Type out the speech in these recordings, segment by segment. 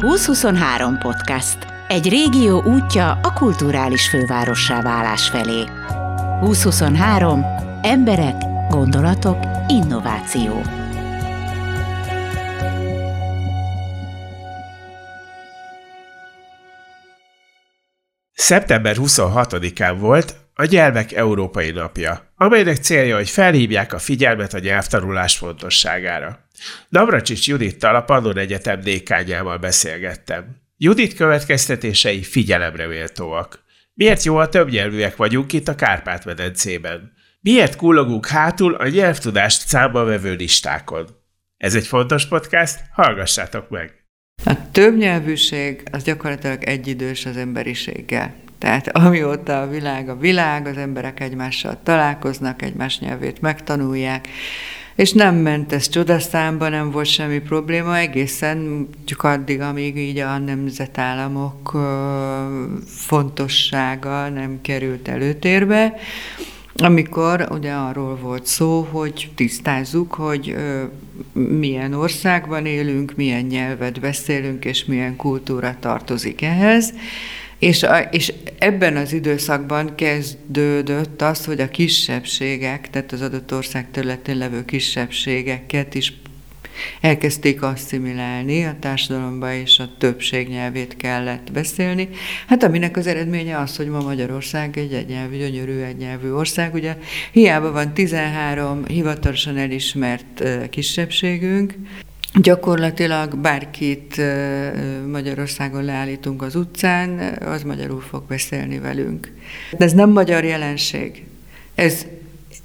2023 podcast. Egy régió útja a kulturális fővárossá válás felé. 2023. Emberek, gondolatok, innováció. Szeptember 26-án volt a Gyermek Európai Napja, amelynek célja, hogy felhívják a figyelmet a nyelvtanulás fontosságára. Navracsics Judittal a Pannon Egyetem dékányával beszélgettem. Judit következtetései figyelemre méltóak. Miért jó a többnyelvűek vagyunk itt a Kárpát-medencében? Miért kullogunk hátul a nyelvtudást számba vevő listákon? Ez egy fontos podcast, hallgassátok meg! A többnyelvűség az gyakorlatilag egyidős az emberiséggel. Tehát amióta a világ a világ, az emberek egymással találkoznak, egymás nyelvét megtanulják, és nem ment ez csodaszámba, nem volt semmi probléma egészen, csak addig, amíg így a nemzetállamok fontossága nem került előtérbe, amikor ugye arról volt szó, hogy tisztázzuk, hogy milyen országban élünk, milyen nyelvet beszélünk, és milyen kultúra tartozik ehhez, és, a, és ebben az időszakban kezdődött az, hogy a kisebbségek, tehát az adott ország területén levő kisebbségeket is elkezdték asszimilálni a társadalomba, és a többség nyelvét kellett beszélni. Hát aminek az eredménye az, hogy ma Magyarország egy egynyelvű, gyönyörű egynyelvű ország. Ugye hiába van 13 hivatalosan elismert kisebbségünk, Gyakorlatilag bárkit Magyarországon leállítunk az utcán, az magyarul fog beszélni velünk. De ez nem magyar jelenség. Ez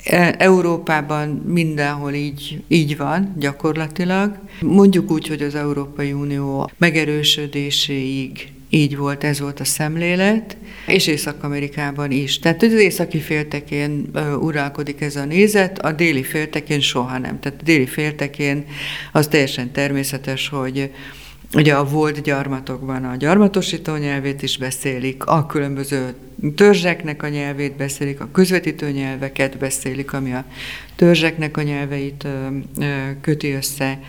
e, Európában mindenhol így, így van gyakorlatilag. Mondjuk úgy, hogy az Európai Unió megerősödéséig így volt, ez volt a szemlélet, és Észak-Amerikában is. Tehát az északi féltekén uralkodik ez a nézet, a déli féltekén soha nem. Tehát a déli féltekén az teljesen természetes, hogy Ugye a volt gyarmatokban a gyarmatosító nyelvét is beszélik, a különböző törzseknek a nyelvét beszélik, a közvetítő nyelveket beszélik, ami a törzseknek a nyelveit köti össze.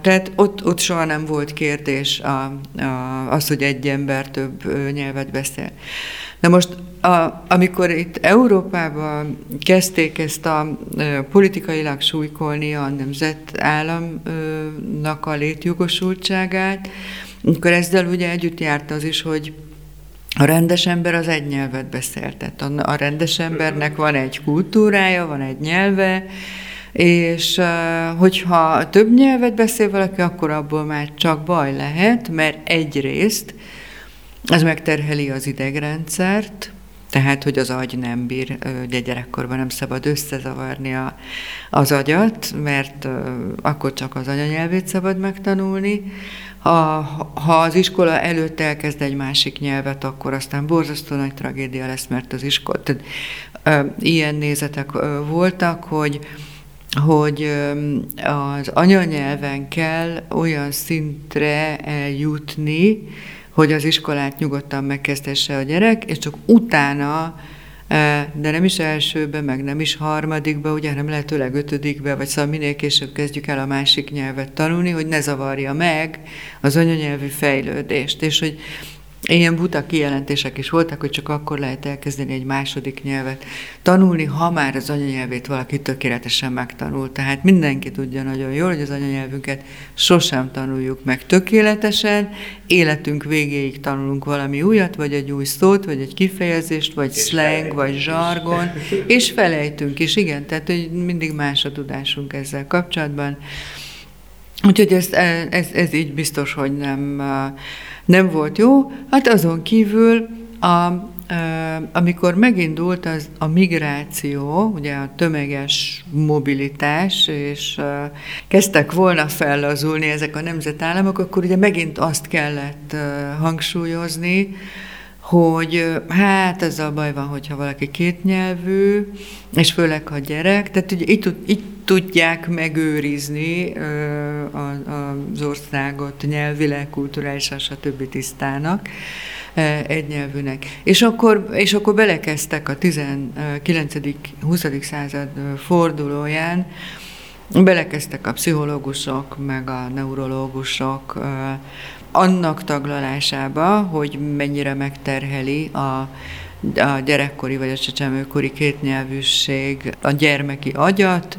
Tehát ott, ott soha nem volt kérdés a, a, az, hogy egy ember több nyelvet beszél. Na most, a, amikor itt Európában kezdték ezt a e, politikailag súlykolni a nemzetállamnak a létjogosultságát, akkor ezzel ugye együtt járt az is, hogy a rendes ember az egy nyelvet beszélt. Tehát a, a rendes embernek van egy kultúrája, van egy nyelve, és hogyha több nyelvet beszél valaki, akkor abból már csak baj lehet, mert egyrészt ez megterheli az idegrendszert, tehát, hogy az agy nem bír, ugye gyerekkorban nem szabad összezavarni a, az agyat, mert akkor csak az anyanyelvét szabad megtanulni. Ha, ha az iskola előtt elkezd egy másik nyelvet, akkor aztán borzasztó nagy tragédia lesz, mert az iskola, tehát, ilyen nézetek voltak, hogy hogy az anyanyelven kell olyan szintre eljutni, hogy az iskolát nyugodtan megkezdhesse a gyerek, és csak utána, de nem is elsőbe, meg nem is harmadikba, ugye, hanem lehetőleg ötödikbe, vagy szóval minél később kezdjük el a másik nyelvet tanulni, hogy ne zavarja meg az anyanyelvű fejlődést, és hogy Ilyen buta kijelentések is voltak, hogy csak akkor lehet elkezdeni egy második nyelvet tanulni, ha már az anyanyelvét valaki tökéletesen megtanul. Tehát mindenki tudja nagyon jól, hogy az anyanyelvünket sosem tanuljuk meg tökéletesen, életünk végéig tanulunk valami újat, vagy egy új szót, vagy egy kifejezést, vagy és slang, vagy zsargon, és felejtünk is, igen, tehát hogy mindig más a tudásunk ezzel kapcsolatban. Úgyhogy ez, ez, ez így biztos, hogy nem, nem volt jó. Hát azon kívül a, amikor megindult az, a migráció, ugye a tömeges mobilitás, és kezdtek volna fellazulni ezek a nemzetállamok, akkor ugye megint azt kellett hangsúlyozni, hogy hát ez a baj van, hogyha valaki kétnyelvű, és főleg ha gyerek, tehát ugye itt, itt tudják megőrizni az országot nyelvileg, kulturálisan, stb. tisztának egynyelvűnek. És akkor, és akkor belekezdtek a 19.-20. század fordulóján, belekezdtek a pszichológusok, meg a neurológusok annak taglalásába, hogy mennyire megterheli a, a gyerekkori vagy a csecsemőkori kétnyelvűség a gyermeki agyat,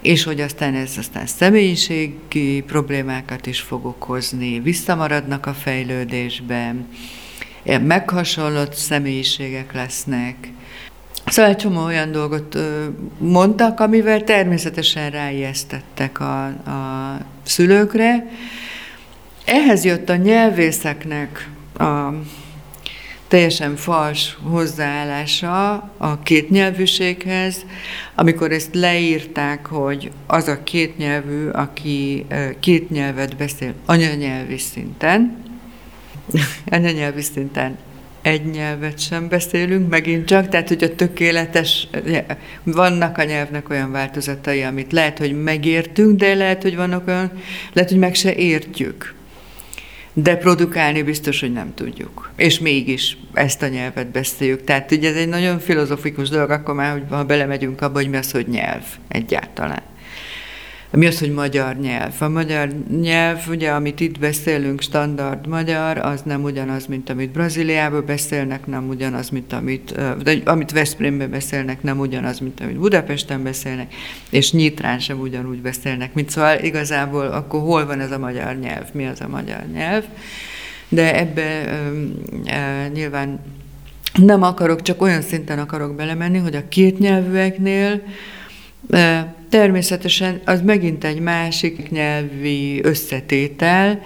és hogy aztán ez aztán személyiségi problémákat is fog okozni, visszamaradnak a fejlődésben, meghasonlott személyiségek lesznek. Szóval egy csomó olyan dolgot mondtak, amivel természetesen ráijesztettek a, a szülőkre. Ehhez jött a nyelvészeknek a teljesen fals hozzáállása a kétnyelvűséghez, amikor ezt leírták, hogy az a kétnyelvű, aki két nyelvet beszél anyanyelvi szinten, anyanyelvi szinten egy nyelvet sem beszélünk, megint csak, tehát hogy a tökéletes, vannak a nyelvnek olyan változatai, amit lehet, hogy megértünk, de lehet, hogy vannak olyan, lehet, hogy meg se értjük. De produkálni biztos, hogy nem tudjuk. És mégis ezt a nyelvet beszéljük. Tehát ugye ez egy nagyon filozofikus dolog, akkor már, hogy ha belemegyünk abba, hogy mi az, hogy nyelv egyáltalán. Mi az, hogy magyar nyelv? A magyar nyelv, ugye, amit itt beszélünk, standard magyar, az nem ugyanaz, mint amit Brazíliában beszélnek, nem ugyanaz, mint amit, de amit Veszprémben beszélnek, nem ugyanaz, mint amit Budapesten beszélnek, és Nyitrán sem ugyanúgy beszélnek, mint szóval igazából akkor hol van ez a magyar nyelv, mi az a magyar nyelv? De ebbe e, nyilván nem akarok, csak olyan szinten akarok belemenni, hogy a kétnyelvűeknél Természetesen az megint egy másik nyelvi összetétel,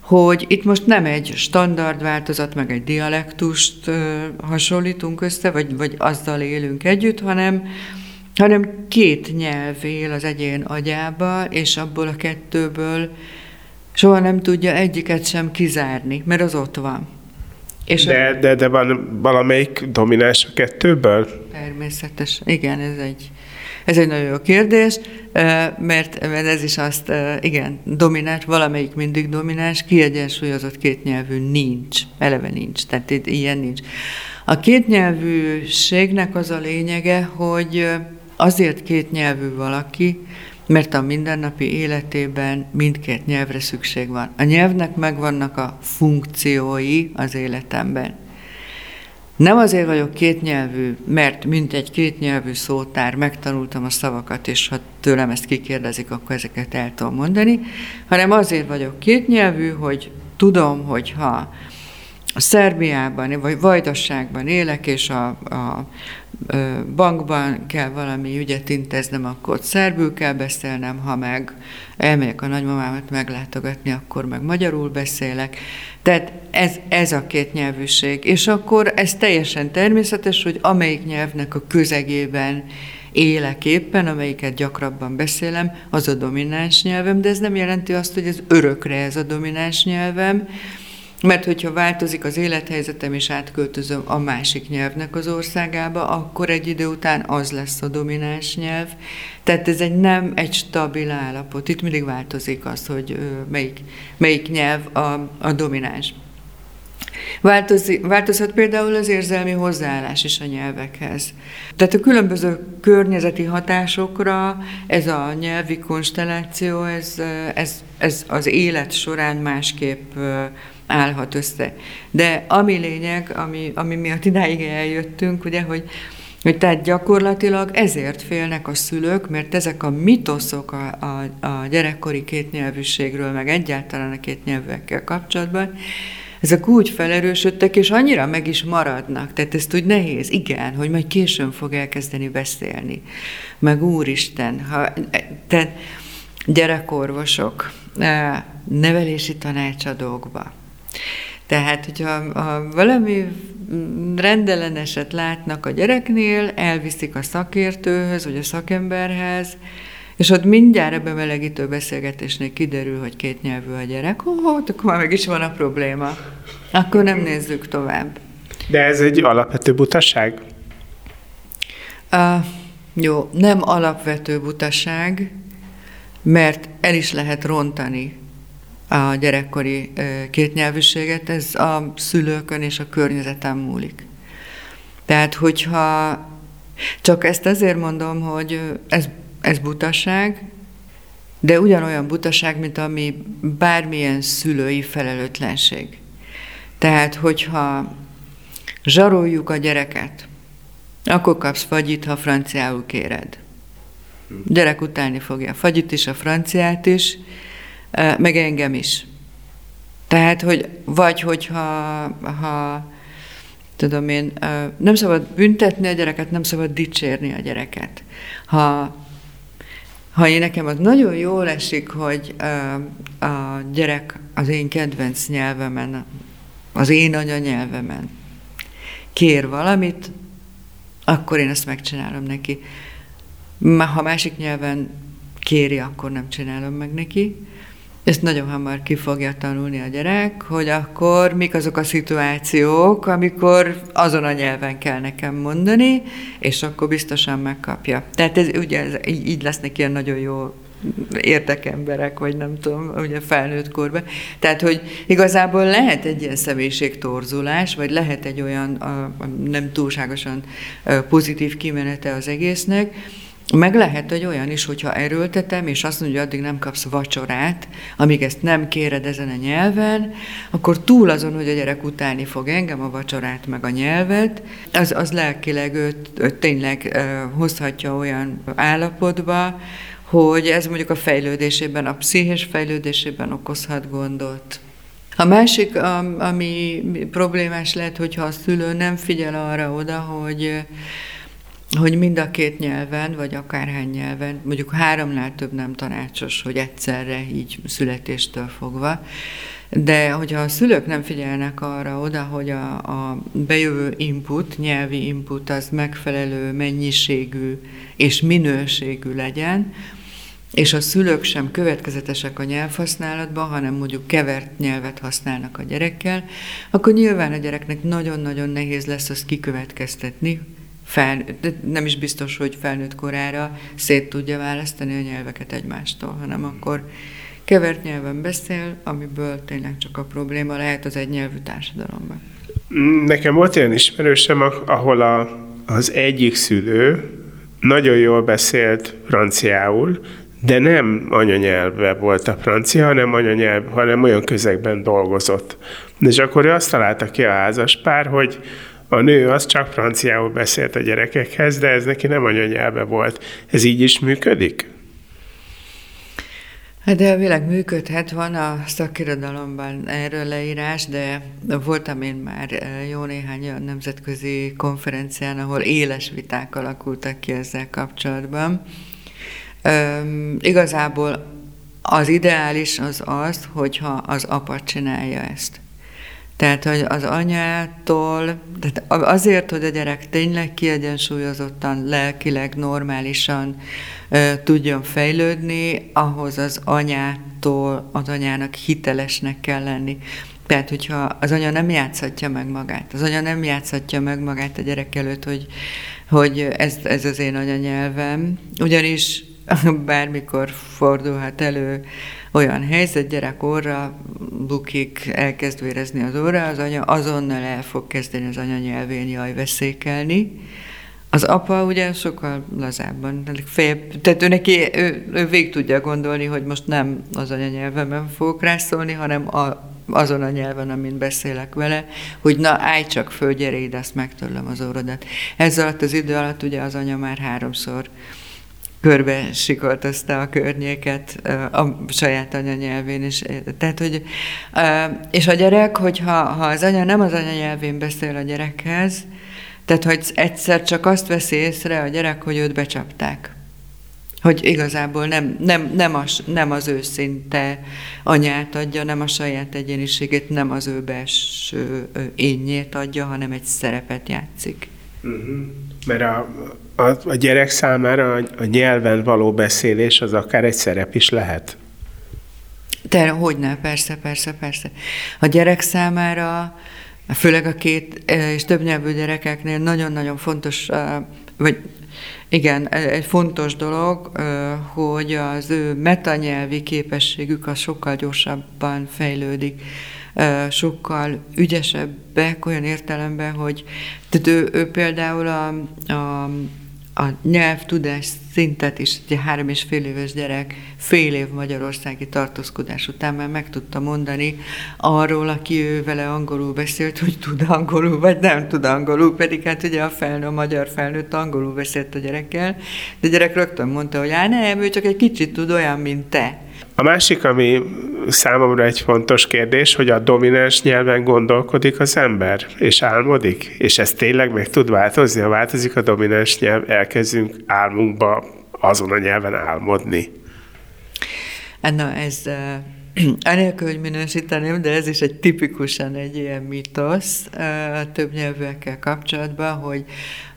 hogy itt most nem egy standard változat, meg egy dialektust hasonlítunk össze, vagy, vagy azzal élünk együtt, hanem, hanem két nyelv él az egyén agyába, és abból a kettőből soha nem tudja egyiket sem kizárni, mert az ott van. És de, a... de, de van valamelyik domináns a kettőből? Természetes. Igen, ez egy, ez egy nagyon jó kérdés, mert, mert ez is azt, igen, domináns, valamelyik mindig domináns, kiegyensúlyozott kétnyelvű nincs, eleve nincs, tehát itt ilyen nincs. A kétnyelvűségnek az a lényege, hogy azért kétnyelvű valaki, mert a mindennapi életében mindkét nyelvre szükség van. A nyelvnek megvannak a funkciói az életemben. Nem azért vagyok kétnyelvű, mert mint egy kétnyelvű szótár megtanultam a szavakat, és ha tőlem ezt kikérdezik, akkor ezeket el tudom mondani, hanem azért vagyok kétnyelvű, hogy tudom, hogy ha a Szerbiában vagy Vajdasságban élek, és a, a bankban kell valami ügyet intéznem, akkor szerbül kell beszélnem, ha meg elmegyek a nagymamámat meglátogatni, akkor meg magyarul beszélek. Tehát ez, ez a két nyelvűség. És akkor ez teljesen természetes, hogy amelyik nyelvnek a közegében élek éppen, amelyiket gyakrabban beszélem, az a domináns nyelvem, de ez nem jelenti azt, hogy ez örökre ez a domináns nyelvem, mert hogyha változik az élethelyzetem, és átköltözöm a másik nyelvnek az országába, akkor egy idő után az lesz a domináns nyelv. Tehát ez egy nem egy stabil állapot. Itt mindig változik az, hogy melyik, melyik nyelv a, a domináns. Változik, változhat például az érzelmi hozzáállás is a nyelvekhez. Tehát a különböző környezeti hatásokra ez a nyelvi konstelláció, ez, ez, ez az élet során másképp állhat össze. De ami lényeg, ami, ami miatt idáig eljöttünk, ugye, hogy hogy tehát gyakorlatilag ezért félnek a szülők, mert ezek a mitoszok a, a, a gyerekkori kétnyelvűségről, meg egyáltalán a kétnyelvűekkel kapcsolatban, ezek úgy felerősödtek, és annyira meg is maradnak. Tehát ezt úgy nehéz, igen, hogy majd későn fog elkezdeni beszélni. Meg úristen, ha, tehát gyerekorvosok, eh, nevelési tanácsadókba, tehát, hogyha ha valami rendelleneset látnak a gyereknél, elviszik a szakértőhöz, vagy a szakemberhez, és ott mindjárt a bemelegítő beszélgetésnél kiderül, hogy két nyelvű a gyerek, ó, akkor már meg is van a probléma. Akkor nem nézzük tovább. De ez egy alapvető butaság? Uh, jó, nem alapvető butaság, mert el is lehet rontani a gyerekkori kétnyelvűséget, ez a szülőkön és a környezeten múlik. Tehát, hogyha csak ezt azért mondom, hogy ez, ez butaság, de ugyanolyan butaság, mint ami bármilyen szülői felelőtlenség. Tehát, hogyha zsaroljuk a gyereket, akkor kapsz fagyit, ha franciául kéred. Gyerek utálni fogja a fagyit is, a franciát is, meg engem is. Tehát, hogy vagy hogyha ha, tudom én, nem szabad büntetni a gyereket, nem szabad dicsérni a gyereket. Ha, ha én nekem az nagyon jól esik, hogy a gyerek az én kedvenc nyelvemen, az én anyanyelvemen kér valamit, akkor én ezt megcsinálom neki. Ha másik nyelven kéri, akkor nem csinálom meg neki. Ezt nagyon hamar ki fogja tanulni a gyerek, hogy akkor mik azok a szituációk, amikor azon a nyelven kell nekem mondani, és akkor biztosan megkapja. Tehát ez ugye ez, így, így lesznek ilyen nagyon jó érdekemberek, vagy nem tudom, ugye felnőtt korban. Tehát, hogy igazából lehet egy ilyen személyiségtorzulás, vagy lehet egy olyan a, a nem túlságosan pozitív kimenete az egésznek, meg lehet, hogy olyan is, hogyha erőltetem, és azt mondja, hogy addig nem kapsz vacsorát, amíg ezt nem kéred ezen a nyelven, akkor túl azon, hogy a gyerek utálni fog engem, a vacsorát, meg a nyelvet, az, az lelkileg őt, őt tényleg hozhatja olyan állapotba, hogy ez mondjuk a fejlődésében, a pszichés fejlődésében okozhat gondot. A másik, ami problémás lehet, hogyha a szülő nem figyel arra oda, hogy hogy mind a két nyelven, vagy akárhány nyelven, mondjuk háromnál több nem tanácsos, hogy egyszerre így születéstől fogva, de hogyha a szülők nem figyelnek arra oda, hogy a, a bejövő input, nyelvi input az megfelelő mennyiségű és minőségű legyen, és a szülők sem következetesek a nyelvhasználatban, hanem mondjuk kevert nyelvet használnak a gyerekkel, akkor nyilván a gyereknek nagyon-nagyon nehéz lesz azt kikövetkeztetni, fel, nem is biztos, hogy felnőtt korára szét tudja választani a nyelveket egymástól, hanem akkor kevert nyelven beszél, amiből tényleg csak a probléma lehet az egynyelvű társadalomban. Nekem volt olyan ismerősem, ahol a, az egyik szülő nagyon jól beszélt franciául, de nem anyanyelve volt a francia, hanem anyanyelv, hanem olyan közegben dolgozott. És akkor ő azt találta ki a házas pár, hogy a nő az csak franciául beszélt a gyerekekhez, de ez neki nem anyanyelve volt. Ez így is működik? Hát de világ működhet, van a szakirodalomban erről leírás, de voltam én már eh, jó néhány olyan nemzetközi konferencián, ahol éles viták alakultak ki ezzel kapcsolatban. Üm, igazából az ideális az az, hogyha az apa csinálja ezt. Tehát, hogy az anyától, tehát azért, hogy a gyerek tényleg kiegyensúlyozottan, lelkileg, normálisan uh, tudjon fejlődni, ahhoz az anyától, az anyának hitelesnek kell lenni. Tehát, hogyha az anya nem játszhatja meg magát, az anya nem játszhatja meg magát a gyerek előtt, hogy, hogy ez, ez az én anyanyelvem, ugyanis bármikor fordulhat elő olyan helyzet, gyerek orra bukik, elkezd vérezni az óra, az anya azonnal el fog kezdeni az anyanyelvén jaj veszékelni. Az apa ugye sokkal lazábban, fél, tehát ő neki, ő, ő végig tudja gondolni, hogy most nem az anyanyelvemen fogok rászólni, hanem a, azon a nyelven, amin beszélek vele, hogy na állj csak föl, gyere ide, azt megtörlöm az órodat. Ez alatt az idő alatt ugye az anya már háromszor körbe sikoltozta a környéket a saját anyanyelvén is. Tehát, hogy, és a gyerek, hogyha ha az anya nem az anyanyelvén beszél a gyerekhez, tehát, hogy egyszer csak azt veszi észre a gyerek, hogy őt becsapták. Hogy igazából nem, nem, nem, az, nem az őszinte anyát adja, nem a saját egyéniségét, nem az ő belső énjét adja, hanem egy szerepet játszik. Uh-huh. Mert a, a, a gyerek számára a, a nyelven való beszélés az akár egy szerep is lehet. De hogyne, persze, persze, persze. A gyerek számára, főleg a két és több nyelvű gyerekeknél nagyon-nagyon fontos, vagy igen, egy fontos dolog, hogy az ő metanyelvi képességük az sokkal gyorsabban fejlődik sokkal ügyesebbek olyan értelemben, hogy tehát ő, ő például a, a a nyelvtudás szintet is, egy három és fél éves gyerek fél év magyarországi tartózkodás után már meg tudta mondani arról, aki ő vele angolul beszélt, hogy tud angolul, vagy nem tud angolul, pedig hát ugye a, felnő, a magyar felnőtt angolul beszélt a gyerekkel, de a gyerek rögtön mondta, hogy á nem, ő csak egy kicsit tud olyan, mint te. A másik, ami számomra egy fontos kérdés, hogy a domináns nyelven gondolkodik az ember, és álmodik, és ez tényleg meg tud változni. Ha változik a domináns nyelv, elkezdünk álmunkba azon a nyelven álmodni. Na, ez Anélkül, hogy minősíteném, de ez is egy tipikusan egy ilyen mitosz a több nyelvekkel kapcsolatban, hogy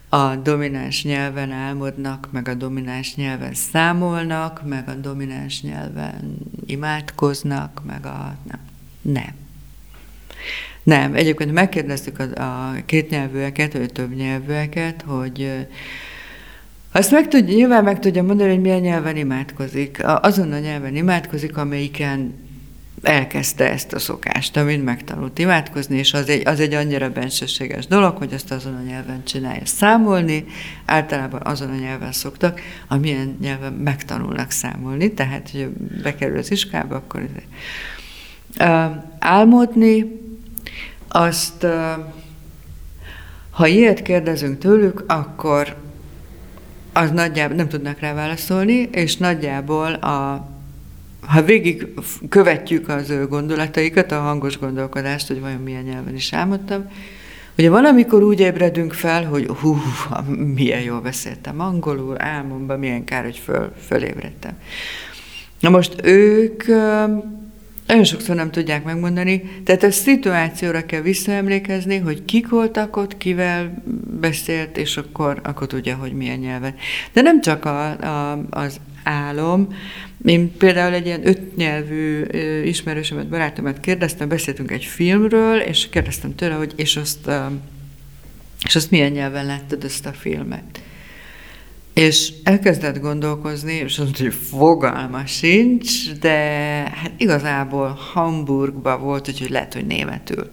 a domináns nyelven álmodnak, meg a domináns nyelven számolnak, meg a domináns nyelven imádkoznak, meg a... Nem. Nem. Nem. Egyébként megkérdeztük a, a kétnyelvűeket, vagy több nyelvűeket, hogy azt meg tudja, nyilván meg tudja mondani, hogy milyen nyelven imádkozik. Azon a nyelven imádkozik, amelyiken elkezdte ezt a szokást, amint megtanult imádkozni, és az egy, az egy annyira bensőséges dolog, hogy azt azon a nyelven csinálja számolni, általában azon a nyelven szoktak, amilyen nyelven megtanulnak számolni, tehát, hogy bekerül az iskába, akkor uh, álmodni, azt, uh, ha ilyet kérdezünk tőlük, akkor az nagyjából nem tudnak rá válaszolni, és nagyjából a ha végig követjük az ő gondolataikat, a hangos gondolkodást, hogy vajon milyen nyelven is álmodtam, Ugye valamikor úgy ébredünk fel, hogy hú, milyen jól beszéltem angolul, álmomban, milyen kár, hogy föl, fölébredtem. Na most ők nagyon sokszor nem tudják megmondani, tehát a szituációra kell visszaemlékezni, hogy kik voltak ott, kivel beszélt, és akkor, akkor tudja, hogy milyen nyelven. De nem csak a, a, az álom. Én például egy ilyen ötnyelvű ismerősömet, barátomat kérdeztem, beszéltünk egy filmről, és kérdeztem tőle, hogy és azt, és azt milyen nyelven láttad ezt a filmet. És elkezdett gondolkozni, és azt mondta, hogy fogalma sincs, de hát igazából Hamburgban volt, úgyhogy lehet, hogy németül.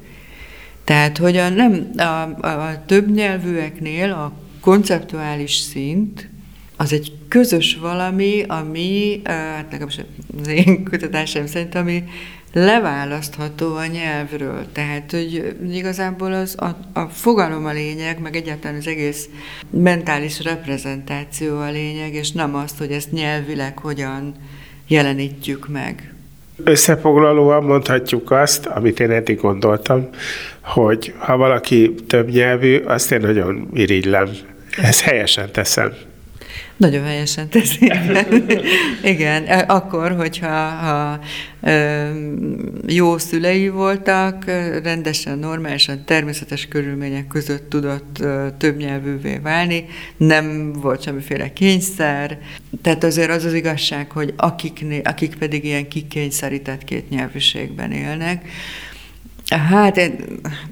Tehát, hogy a, nem, a, a, a több nyelvűeknél a konceptuális szint az egy közös valami, ami, hát legalábbis az én kutatásom szerint, ami leválasztható a nyelvről. Tehát, hogy igazából az a, a fogalom a lényeg, meg egyáltalán az egész mentális reprezentáció a lényeg, és nem azt, hogy ezt nyelvileg hogyan jelenítjük meg. Összefoglalóan mondhatjuk azt, amit én eddig gondoltam, hogy ha valaki több nyelvű, azt én nagyon irigylem. Ezt helyesen teszem. Nagyon helyesen teszi. Igen. igen, akkor, hogyha ha, jó szülei voltak, rendesen, normálisan, természetes körülmények között tudott többnyelvűvé válni, nem volt semmiféle kényszer, tehát azért az az igazság, hogy akik, akik pedig ilyen kikényszerített kétnyelvűségben élnek, Hát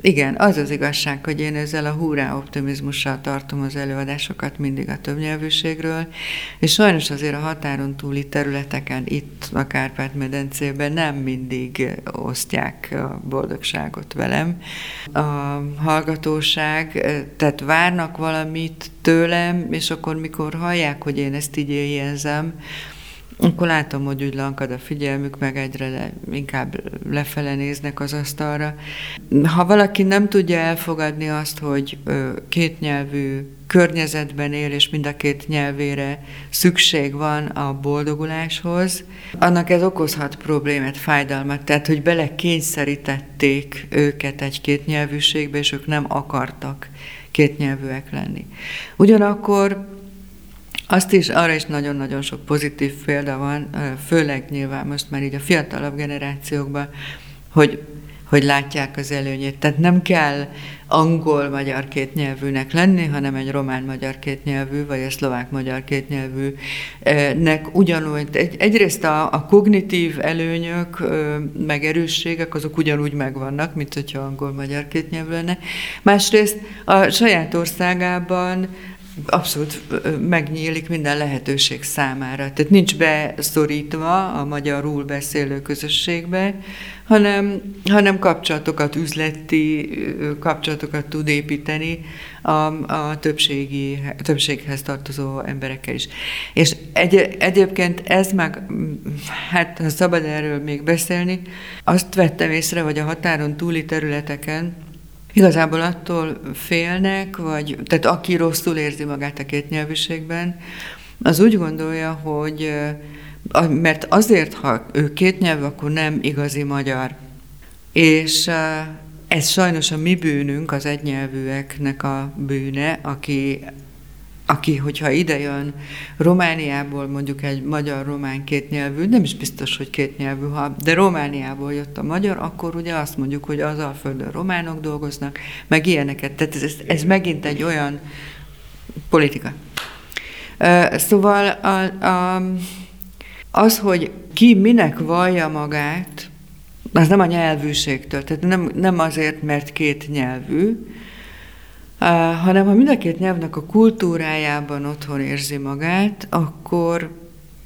igen, az az igazság, hogy én ezzel a húrá optimizmussal tartom az előadásokat mindig a többnyelvűségről, és sajnos azért a határon túli területeken, itt a Kárpát-medencében nem mindig osztják a boldogságot velem. A hallgatóság, tehát várnak valamit tőlem, és akkor mikor hallják, hogy én ezt így éjjelzem, akkor látom, hogy úgy lankad a figyelmük, meg egyre le, inkább lefele néznek az asztalra. Ha valaki nem tudja elfogadni azt, hogy kétnyelvű környezetben él, és mind a két nyelvére szükség van a boldoguláshoz, annak ez okozhat problémát, fájdalmat, tehát hogy bele kényszerítették őket egy kétnyelvűségbe, és ők nem akartak kétnyelvűek lenni. Ugyanakkor azt is, arra is nagyon-nagyon sok pozitív példa van, főleg nyilván most már így a fiatalabb generációkban, hogy, hogy látják az előnyét. Tehát nem kell angol-magyar kétnyelvűnek lenni, hanem egy román-magyar kétnyelvű, vagy egy szlovák-magyar kétnyelvűnek ugyanúgy, egy, egyrészt a, a kognitív előnyök, meg erősségek, azok ugyanúgy megvannak, mint hogyha angol-magyar kétnyelvű lenne. Másrészt a saját országában abszolút megnyílik minden lehetőség számára. Tehát nincs beszorítva a magyarul beszélő közösségbe, hanem, hanem kapcsolatokat, üzleti kapcsolatokat tud építeni a, a többségi, többséghez tartozó emberekkel is. És egy, egyébként ez meg, hát ha szabad erről még beszélni, azt vettem észre, hogy a határon túli területeken Igazából attól félnek, vagy, tehát aki rosszul érzi magát a kétnyelvűségben, az úgy gondolja, hogy mert azért, ha ő két nyelv, akkor nem igazi magyar. És ez sajnos a mi bűnünk, az egynyelvűeknek a bűne, aki aki, hogyha idejön Romániából, mondjuk egy magyar-román kétnyelvű, nem is biztos, hogy kétnyelvű, ha, de Romániából jött a magyar, akkor ugye azt mondjuk, hogy az a földön románok dolgoznak, meg ilyeneket. Tehát ez, ez megint egy olyan politika. Szóval a, a, az, hogy ki minek vallja magát, az nem a nyelvűségtől, tehát nem, nem azért, mert két nyelvű, hanem ha mind a két nyelvnek a kultúrájában otthon érzi magát, akkor,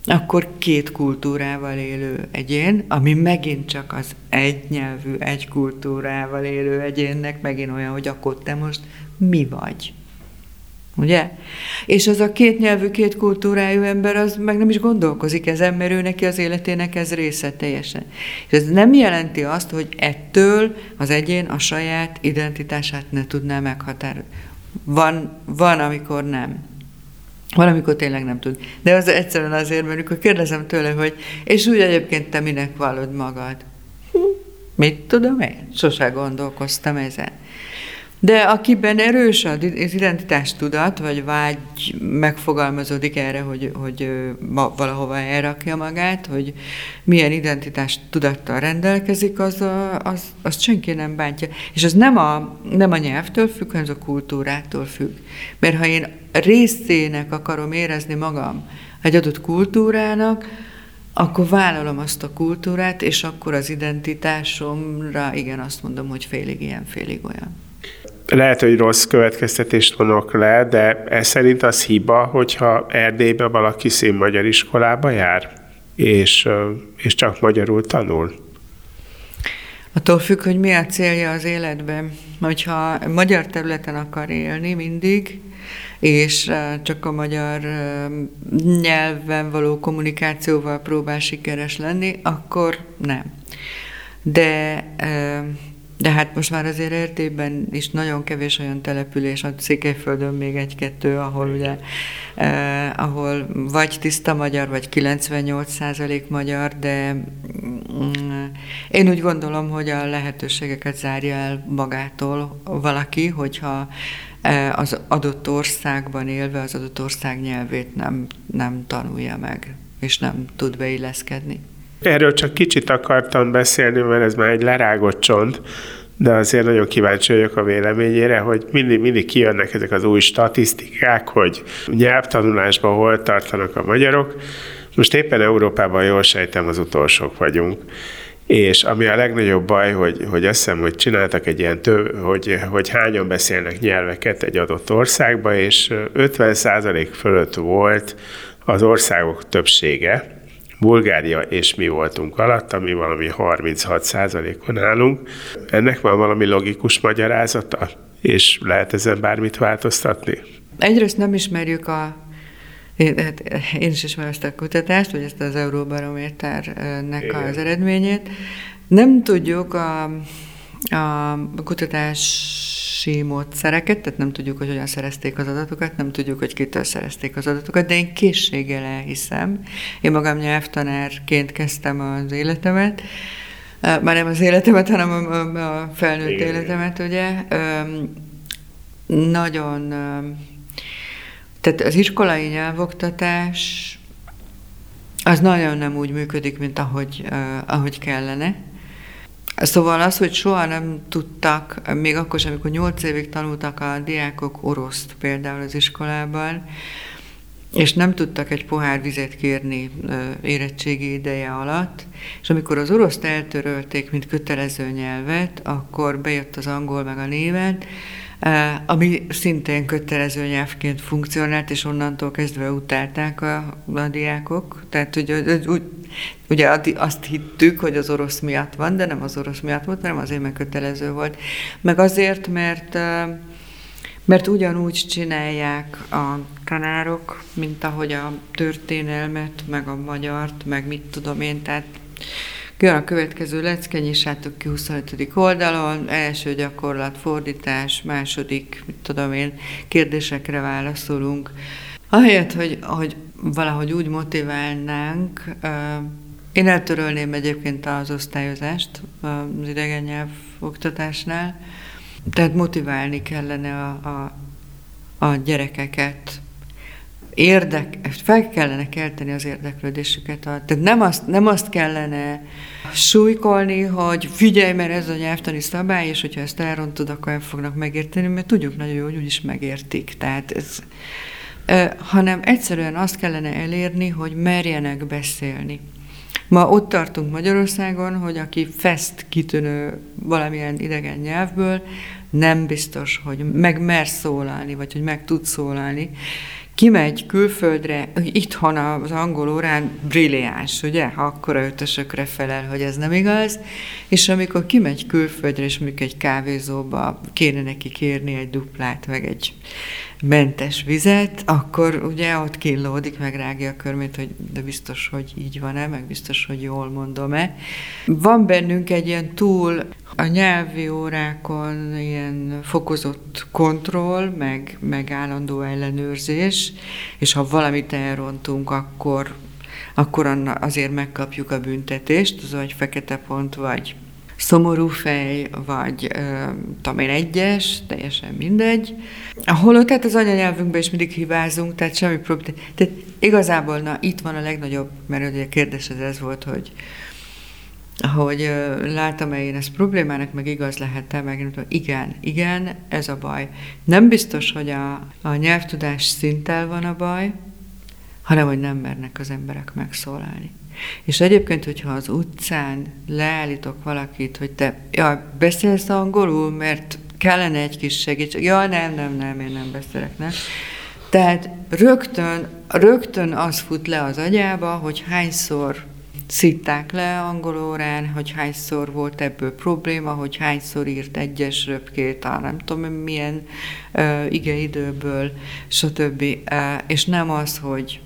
akkor két kultúrával élő egyén, ami megint csak az egy nyelvű, egy kultúrával élő egyénnek megint olyan, hogy akkor te most mi vagy. Ugye? És az a két nyelvű, két kultúrájú ember, az meg nem is gondolkozik ezen, mert ő neki az életének ez része teljesen. És ez nem jelenti azt, hogy ettől az egyén a saját identitását ne tudná meghatározni. Van, van, amikor nem. Van, amikor tényleg nem tud. De az egyszerűen azért, mert amikor kérdezem tőle, hogy és úgy egyébként te minek vallod magad? Hm, mit tudom én? Sose gondolkoztam ezen. De akiben erős az identitás tudat, vagy vágy megfogalmazódik erre, hogy, hogy valahova elrakja magát, hogy milyen identitás tudattal rendelkezik, az, az, az senki nem bántja. És az nem a, nem a nyelvtől függ, hanem az a kultúrától függ. Mert ha én részének akarom érezni magam egy adott kultúrának, akkor vállalom azt a kultúrát, és akkor az identitásomra igen azt mondom, hogy félig ilyen, félig olyan lehet, hogy rossz következtetést vonok le, de ez szerint az hiba, hogyha Erdélybe valaki szín magyar iskolába jár, és, és csak magyarul tanul. Attól függ, hogy mi a célja az életben. Hogyha magyar területen akar élni mindig, és csak a magyar nyelven való kommunikációval próbál sikeres lenni, akkor nem. De de hát most már azért Erdélyben is nagyon kevés olyan település, a Székelyföldön még egy-kettő, ahol ugye, eh, ahol vagy tiszta magyar, vagy 98% magyar, de mm, én úgy gondolom, hogy a lehetőségeket zárja el magától valaki, hogyha eh, az adott országban élve az adott ország nyelvét nem, nem tanulja meg, és nem tud beilleszkedni. Erről csak kicsit akartam beszélni, mert ez már egy lerágott csont, de azért nagyon kíváncsi vagyok a véleményére, hogy mindig, mindig kijönnek ezek az új statisztikák, hogy nyelvtanulásban hol tartanak a magyarok. Most éppen Európában jól sejtem, az utolsók vagyunk. És ami a legnagyobb baj, hogy, hogy azt hiszem, hogy csináltak egy ilyen több, hogy, hogy hányan beszélnek nyelveket egy adott országba, és 50% fölött volt az országok többsége, Bulgária és mi voltunk alatt, ami valami 36 százalékon állunk. Ennek van valami logikus magyarázata, és lehet ezen bármit változtatni? Egyrészt nem ismerjük a én, hát én is ismerem ezt a kutatást, vagy ezt az Euróbarométernek az eredményét. Nem tudjuk a, a kutatás kutatási módszereket, tehát nem tudjuk, hogy hogyan szerezték az adatokat, nem tudjuk, hogy kitől szerezték az adatokat, de én készséggel elhiszem. Én magam nyelvtanárként kezdtem az életemet, már nem az életemet, hanem a, a felnőtt Igen. életemet, ugye. Nagyon, tehát az iskolai nyelvoktatás az nagyon nem úgy működik, mint ahogy, ahogy kellene. Szóval az, hogy soha nem tudtak, még akkor sem, amikor nyolc évig tanultak a diákok oroszt például az iskolában, és nem tudtak egy pohár vizet kérni érettségi ideje alatt, és amikor az oroszt eltörölték, mint kötelező nyelvet, akkor bejött az angol meg a német, ami szintén kötelező nyelvként funkcionált, és onnantól kezdve utálták a, a diákok. Tehát hogy, úgy, ugye azt hittük, hogy az orosz miatt van, de nem az orosz miatt volt, hanem azért, mert kötelező volt. Meg azért, mert mert ugyanúgy csinálják a tanárok, mint ahogy a történelmet, meg a magyart, meg mit tudom én, tehát Jön a következő lecke, nyissátok ki 25. oldalon, első gyakorlat, fordítás, második, mit tudom én, kérdésekre válaszolunk. Ahelyett, hogy, hogy valahogy úgy motiválnánk, én eltörölném egyébként az osztályozást az idegen nyelv oktatásnál, tehát motiválni kellene a, a, a gyerekeket, érdek, fel kellene kelteni az érdeklődésüket. Tehát nem azt, nem azt kellene súlykolni, hogy figyelj, mert ez a nyelvtani szabály, és hogyha ezt elrontod, akkor nem fognak megérteni, mert tudjuk nagyon jó, hogy úgyis megértik. Tehát ez, hanem egyszerűen azt kellene elérni, hogy merjenek beszélni. Ma ott tartunk Magyarországon, hogy aki fest kitűnő valamilyen idegen nyelvből, nem biztos, hogy meg mer szólalni, vagy hogy meg tud szólalni kimegy külföldre, itthon az angol órán brilliáns, ugye, ha akkor a ötösökre felel, hogy ez nem igaz, és amikor kimegy külföldre, és mondjuk egy kávézóba kéne neki kérni egy duplát, meg egy mentes vizet, akkor ugye ott kínlódik, meg rágja a körmét, hogy de biztos, hogy így van-e, meg biztos, hogy jól mondom-e. Van bennünk egy ilyen túl a nyelvi órákon ilyen fokozott kontroll, meg, meg állandó ellenőrzés, és ha valamit elrontunk, akkor, akkor azért megkapjuk a büntetést, az vagy fekete pont, vagy szomorú fej, vagy tudom én egyes, teljesen mindegy. Holott tehát az anyanyelvünkben is mindig hibázunk, tehát semmi probléma. Tehát igazából na, itt van a legnagyobb, mert ugye a kérdés ez, ez volt, hogy hogy láttam-e én ezt problémának, meg igaz lehet-e, meg igen, igen, ez a baj. Nem biztos, hogy a, a nyelvtudás szinttel van a baj, hanem hogy nem mernek az emberek megszólalni. És egyébként, hogyha az utcán leállítok valakit, hogy te ja, beszélsz angolul, mert kellene egy kis segítség. Ja, nem, nem, nem, én nem beszélek, nem. Tehát rögtön, rögtön az fut le az agyába, hogy hányszor szitták le angol órán, hogy hányszor volt ebből probléma, hogy hányszor írt egyes röpkét, a nem tudom milyen uh, igeidőből, stb. És nem az, hogy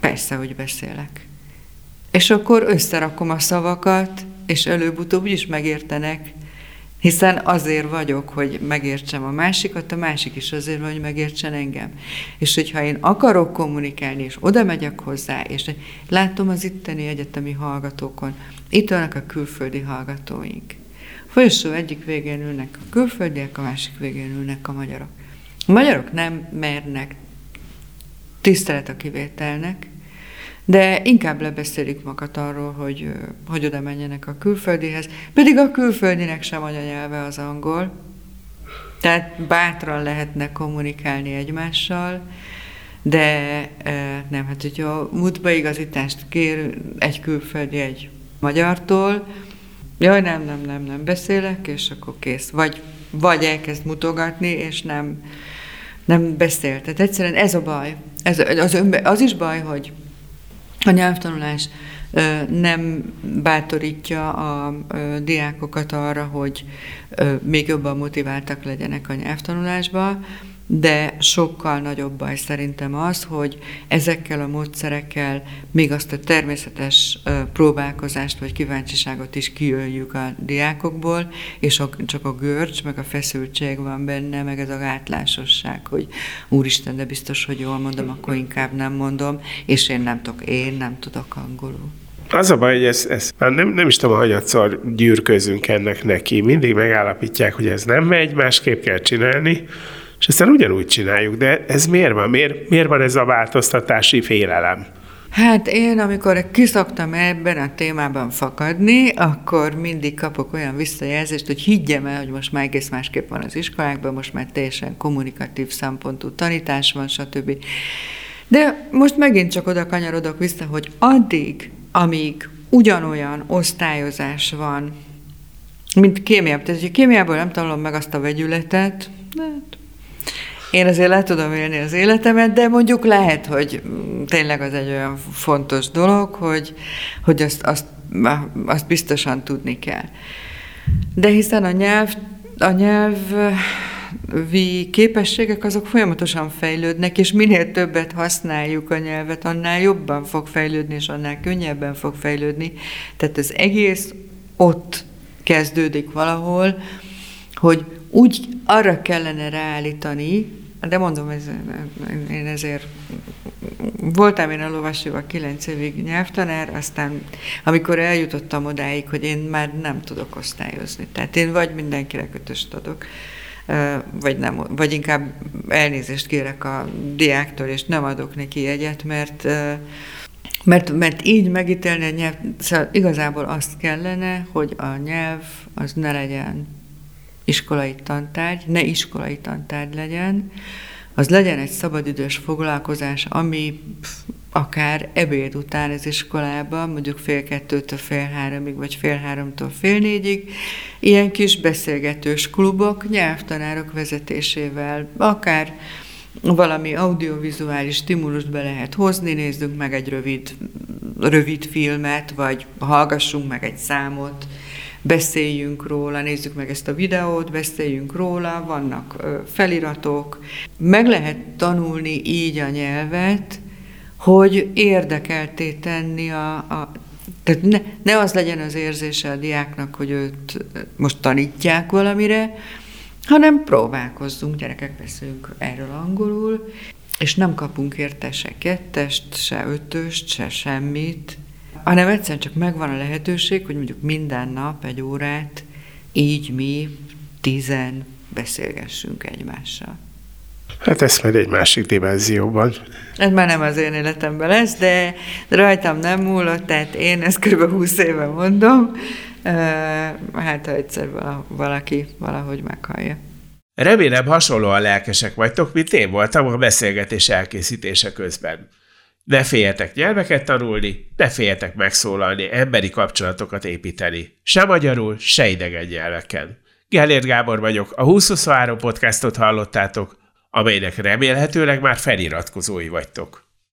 persze, hogy beszélek. És akkor összerakom a szavakat, és előbb-utóbb is megértenek, hiszen azért vagyok, hogy megértsem a másikat, a másik is azért van, hogy megértsen engem. És hogyha én akarok kommunikálni, és oda megyek hozzá, és látom az itteni egyetemi hallgatókon, itt vannak a külföldi hallgatóink. Folyosó egyik végén ülnek a külföldiek, a másik végén ülnek a magyarok. A magyarok nem mernek tisztelet a kivételnek, de inkább lebeszélik magat arról, hogy, hogy oda menjenek a külföldihez, pedig a külföldinek sem anyanyelve az angol, tehát bátran lehetne kommunikálni egymással, de nem, hát hogyha múltba igazítást kér egy külföldi egy magyartól, jaj, nem, nem, nem, nem beszélek, és akkor kész. Vagy, vagy elkezd mutogatni, és nem, nem beszél. Tehát egyszerűen ez a baj. Ez, az, önbe, az is baj, hogy a nyelvtanulás nem bátorítja a diákokat arra, hogy még jobban motiváltak legyenek a nyelvtanulásba, de sokkal nagyobb baj szerintem az, hogy ezekkel a módszerekkel még azt a természetes próbálkozást vagy kíváncsiságot is kiöljük a diákokból, és csak a görcs, meg a feszültség van benne, meg ez a gátlásosság, hogy úristen, de biztos, hogy jól mondom, akkor inkább nem mondom, és én nem tudok, én nem tudok angolul. Az a baj, hogy ez, ez nem, nem is tudom, hanyatszor gyűrközünk ennek neki. Mindig megállapítják, hogy ez nem megy, másképp kell csinálni, és aztán ugyanúgy csináljuk, de ez miért van? Miért, miért van ez a változtatási félelem? Hát én, amikor kiszoktam ebben a témában fakadni, akkor mindig kapok olyan visszajelzést, hogy higgyem el, hogy most már egész másképp van az iskolákban, most már teljesen kommunikatív szempontú tanítás van, stb. De most megint csak oda kanyarodok vissza, hogy addig, amíg ugyanolyan osztályozás van, mint kémiában. Tehát, hogy kémiából nem tanulom meg azt a vegyületet, Hát, én azért le tudom élni az életemet, de mondjuk lehet, hogy tényleg az egy olyan fontos dolog, hogy, hogy azt, azt, azt biztosan tudni kell. De hiszen a nyelv, a nyelv képességek azok folyamatosan fejlődnek, és minél többet használjuk a nyelvet, annál jobban fog fejlődni, és annál könnyebben fog fejlődni. Tehát az egész ott kezdődik valahol, hogy úgy arra kellene ráállítani, de mondom, ez, én ezért voltam én a lovasival kilenc évig nyelvtanár, aztán amikor eljutottam odáig, hogy én már nem tudok osztályozni. Tehát én vagy mindenkire kötöst adok, vagy, nem, vagy inkább elnézést kérek a diáktól, és nem adok neki egyet, mert mert, mert így megítélni a nyelv, szóval igazából azt kellene, hogy a nyelv az ne legyen iskolai tantárgy, ne iskolai tantárgy legyen, az legyen egy szabadidős foglalkozás, ami akár ebéd után az iskolában, mondjuk fél kettőtől fél háromig, vagy fél háromtól fél négyig, ilyen kis beszélgetős klubok, nyelvtanárok vezetésével, akár valami audiovizuális stimulust be lehet hozni, nézzünk meg egy rövid, rövid filmet, vagy hallgassunk meg egy számot, beszéljünk róla, nézzük meg ezt a videót, beszéljünk róla, vannak feliratok. Meg lehet tanulni így a nyelvet, hogy érdekelté tenni a, a tehát ne, ne az legyen az érzése a diáknak, hogy őt most tanítják valamire, hanem próbálkozzunk, gyerekek, beszélünk erről angolul, és nem kapunk érte se kettest, se ötöst, se semmit, hanem egyszerűen csak megvan a lehetőség, hogy mondjuk minden nap egy órát így mi tizen beszélgessünk egymással. Hát ez majd egy másik dimenzióban. Ez már nem az én életemben lesz, de, rajtam nem múlott, tehát én ezt kb. 20 éve mondom, hát ha egyszer valaki valahogy meghallja. Remélem hasonlóan lelkesek vagytok, mint én voltam a beszélgetés elkészítése közben. Ne féljetek nyelveket tanulni, ne féljetek megszólalni, emberi kapcsolatokat építeni. Se magyarul, se idegen nyelveken. Gellért Gábor vagyok, a 2023 podcastot hallottátok, amelynek remélhetőleg már feliratkozói vagytok.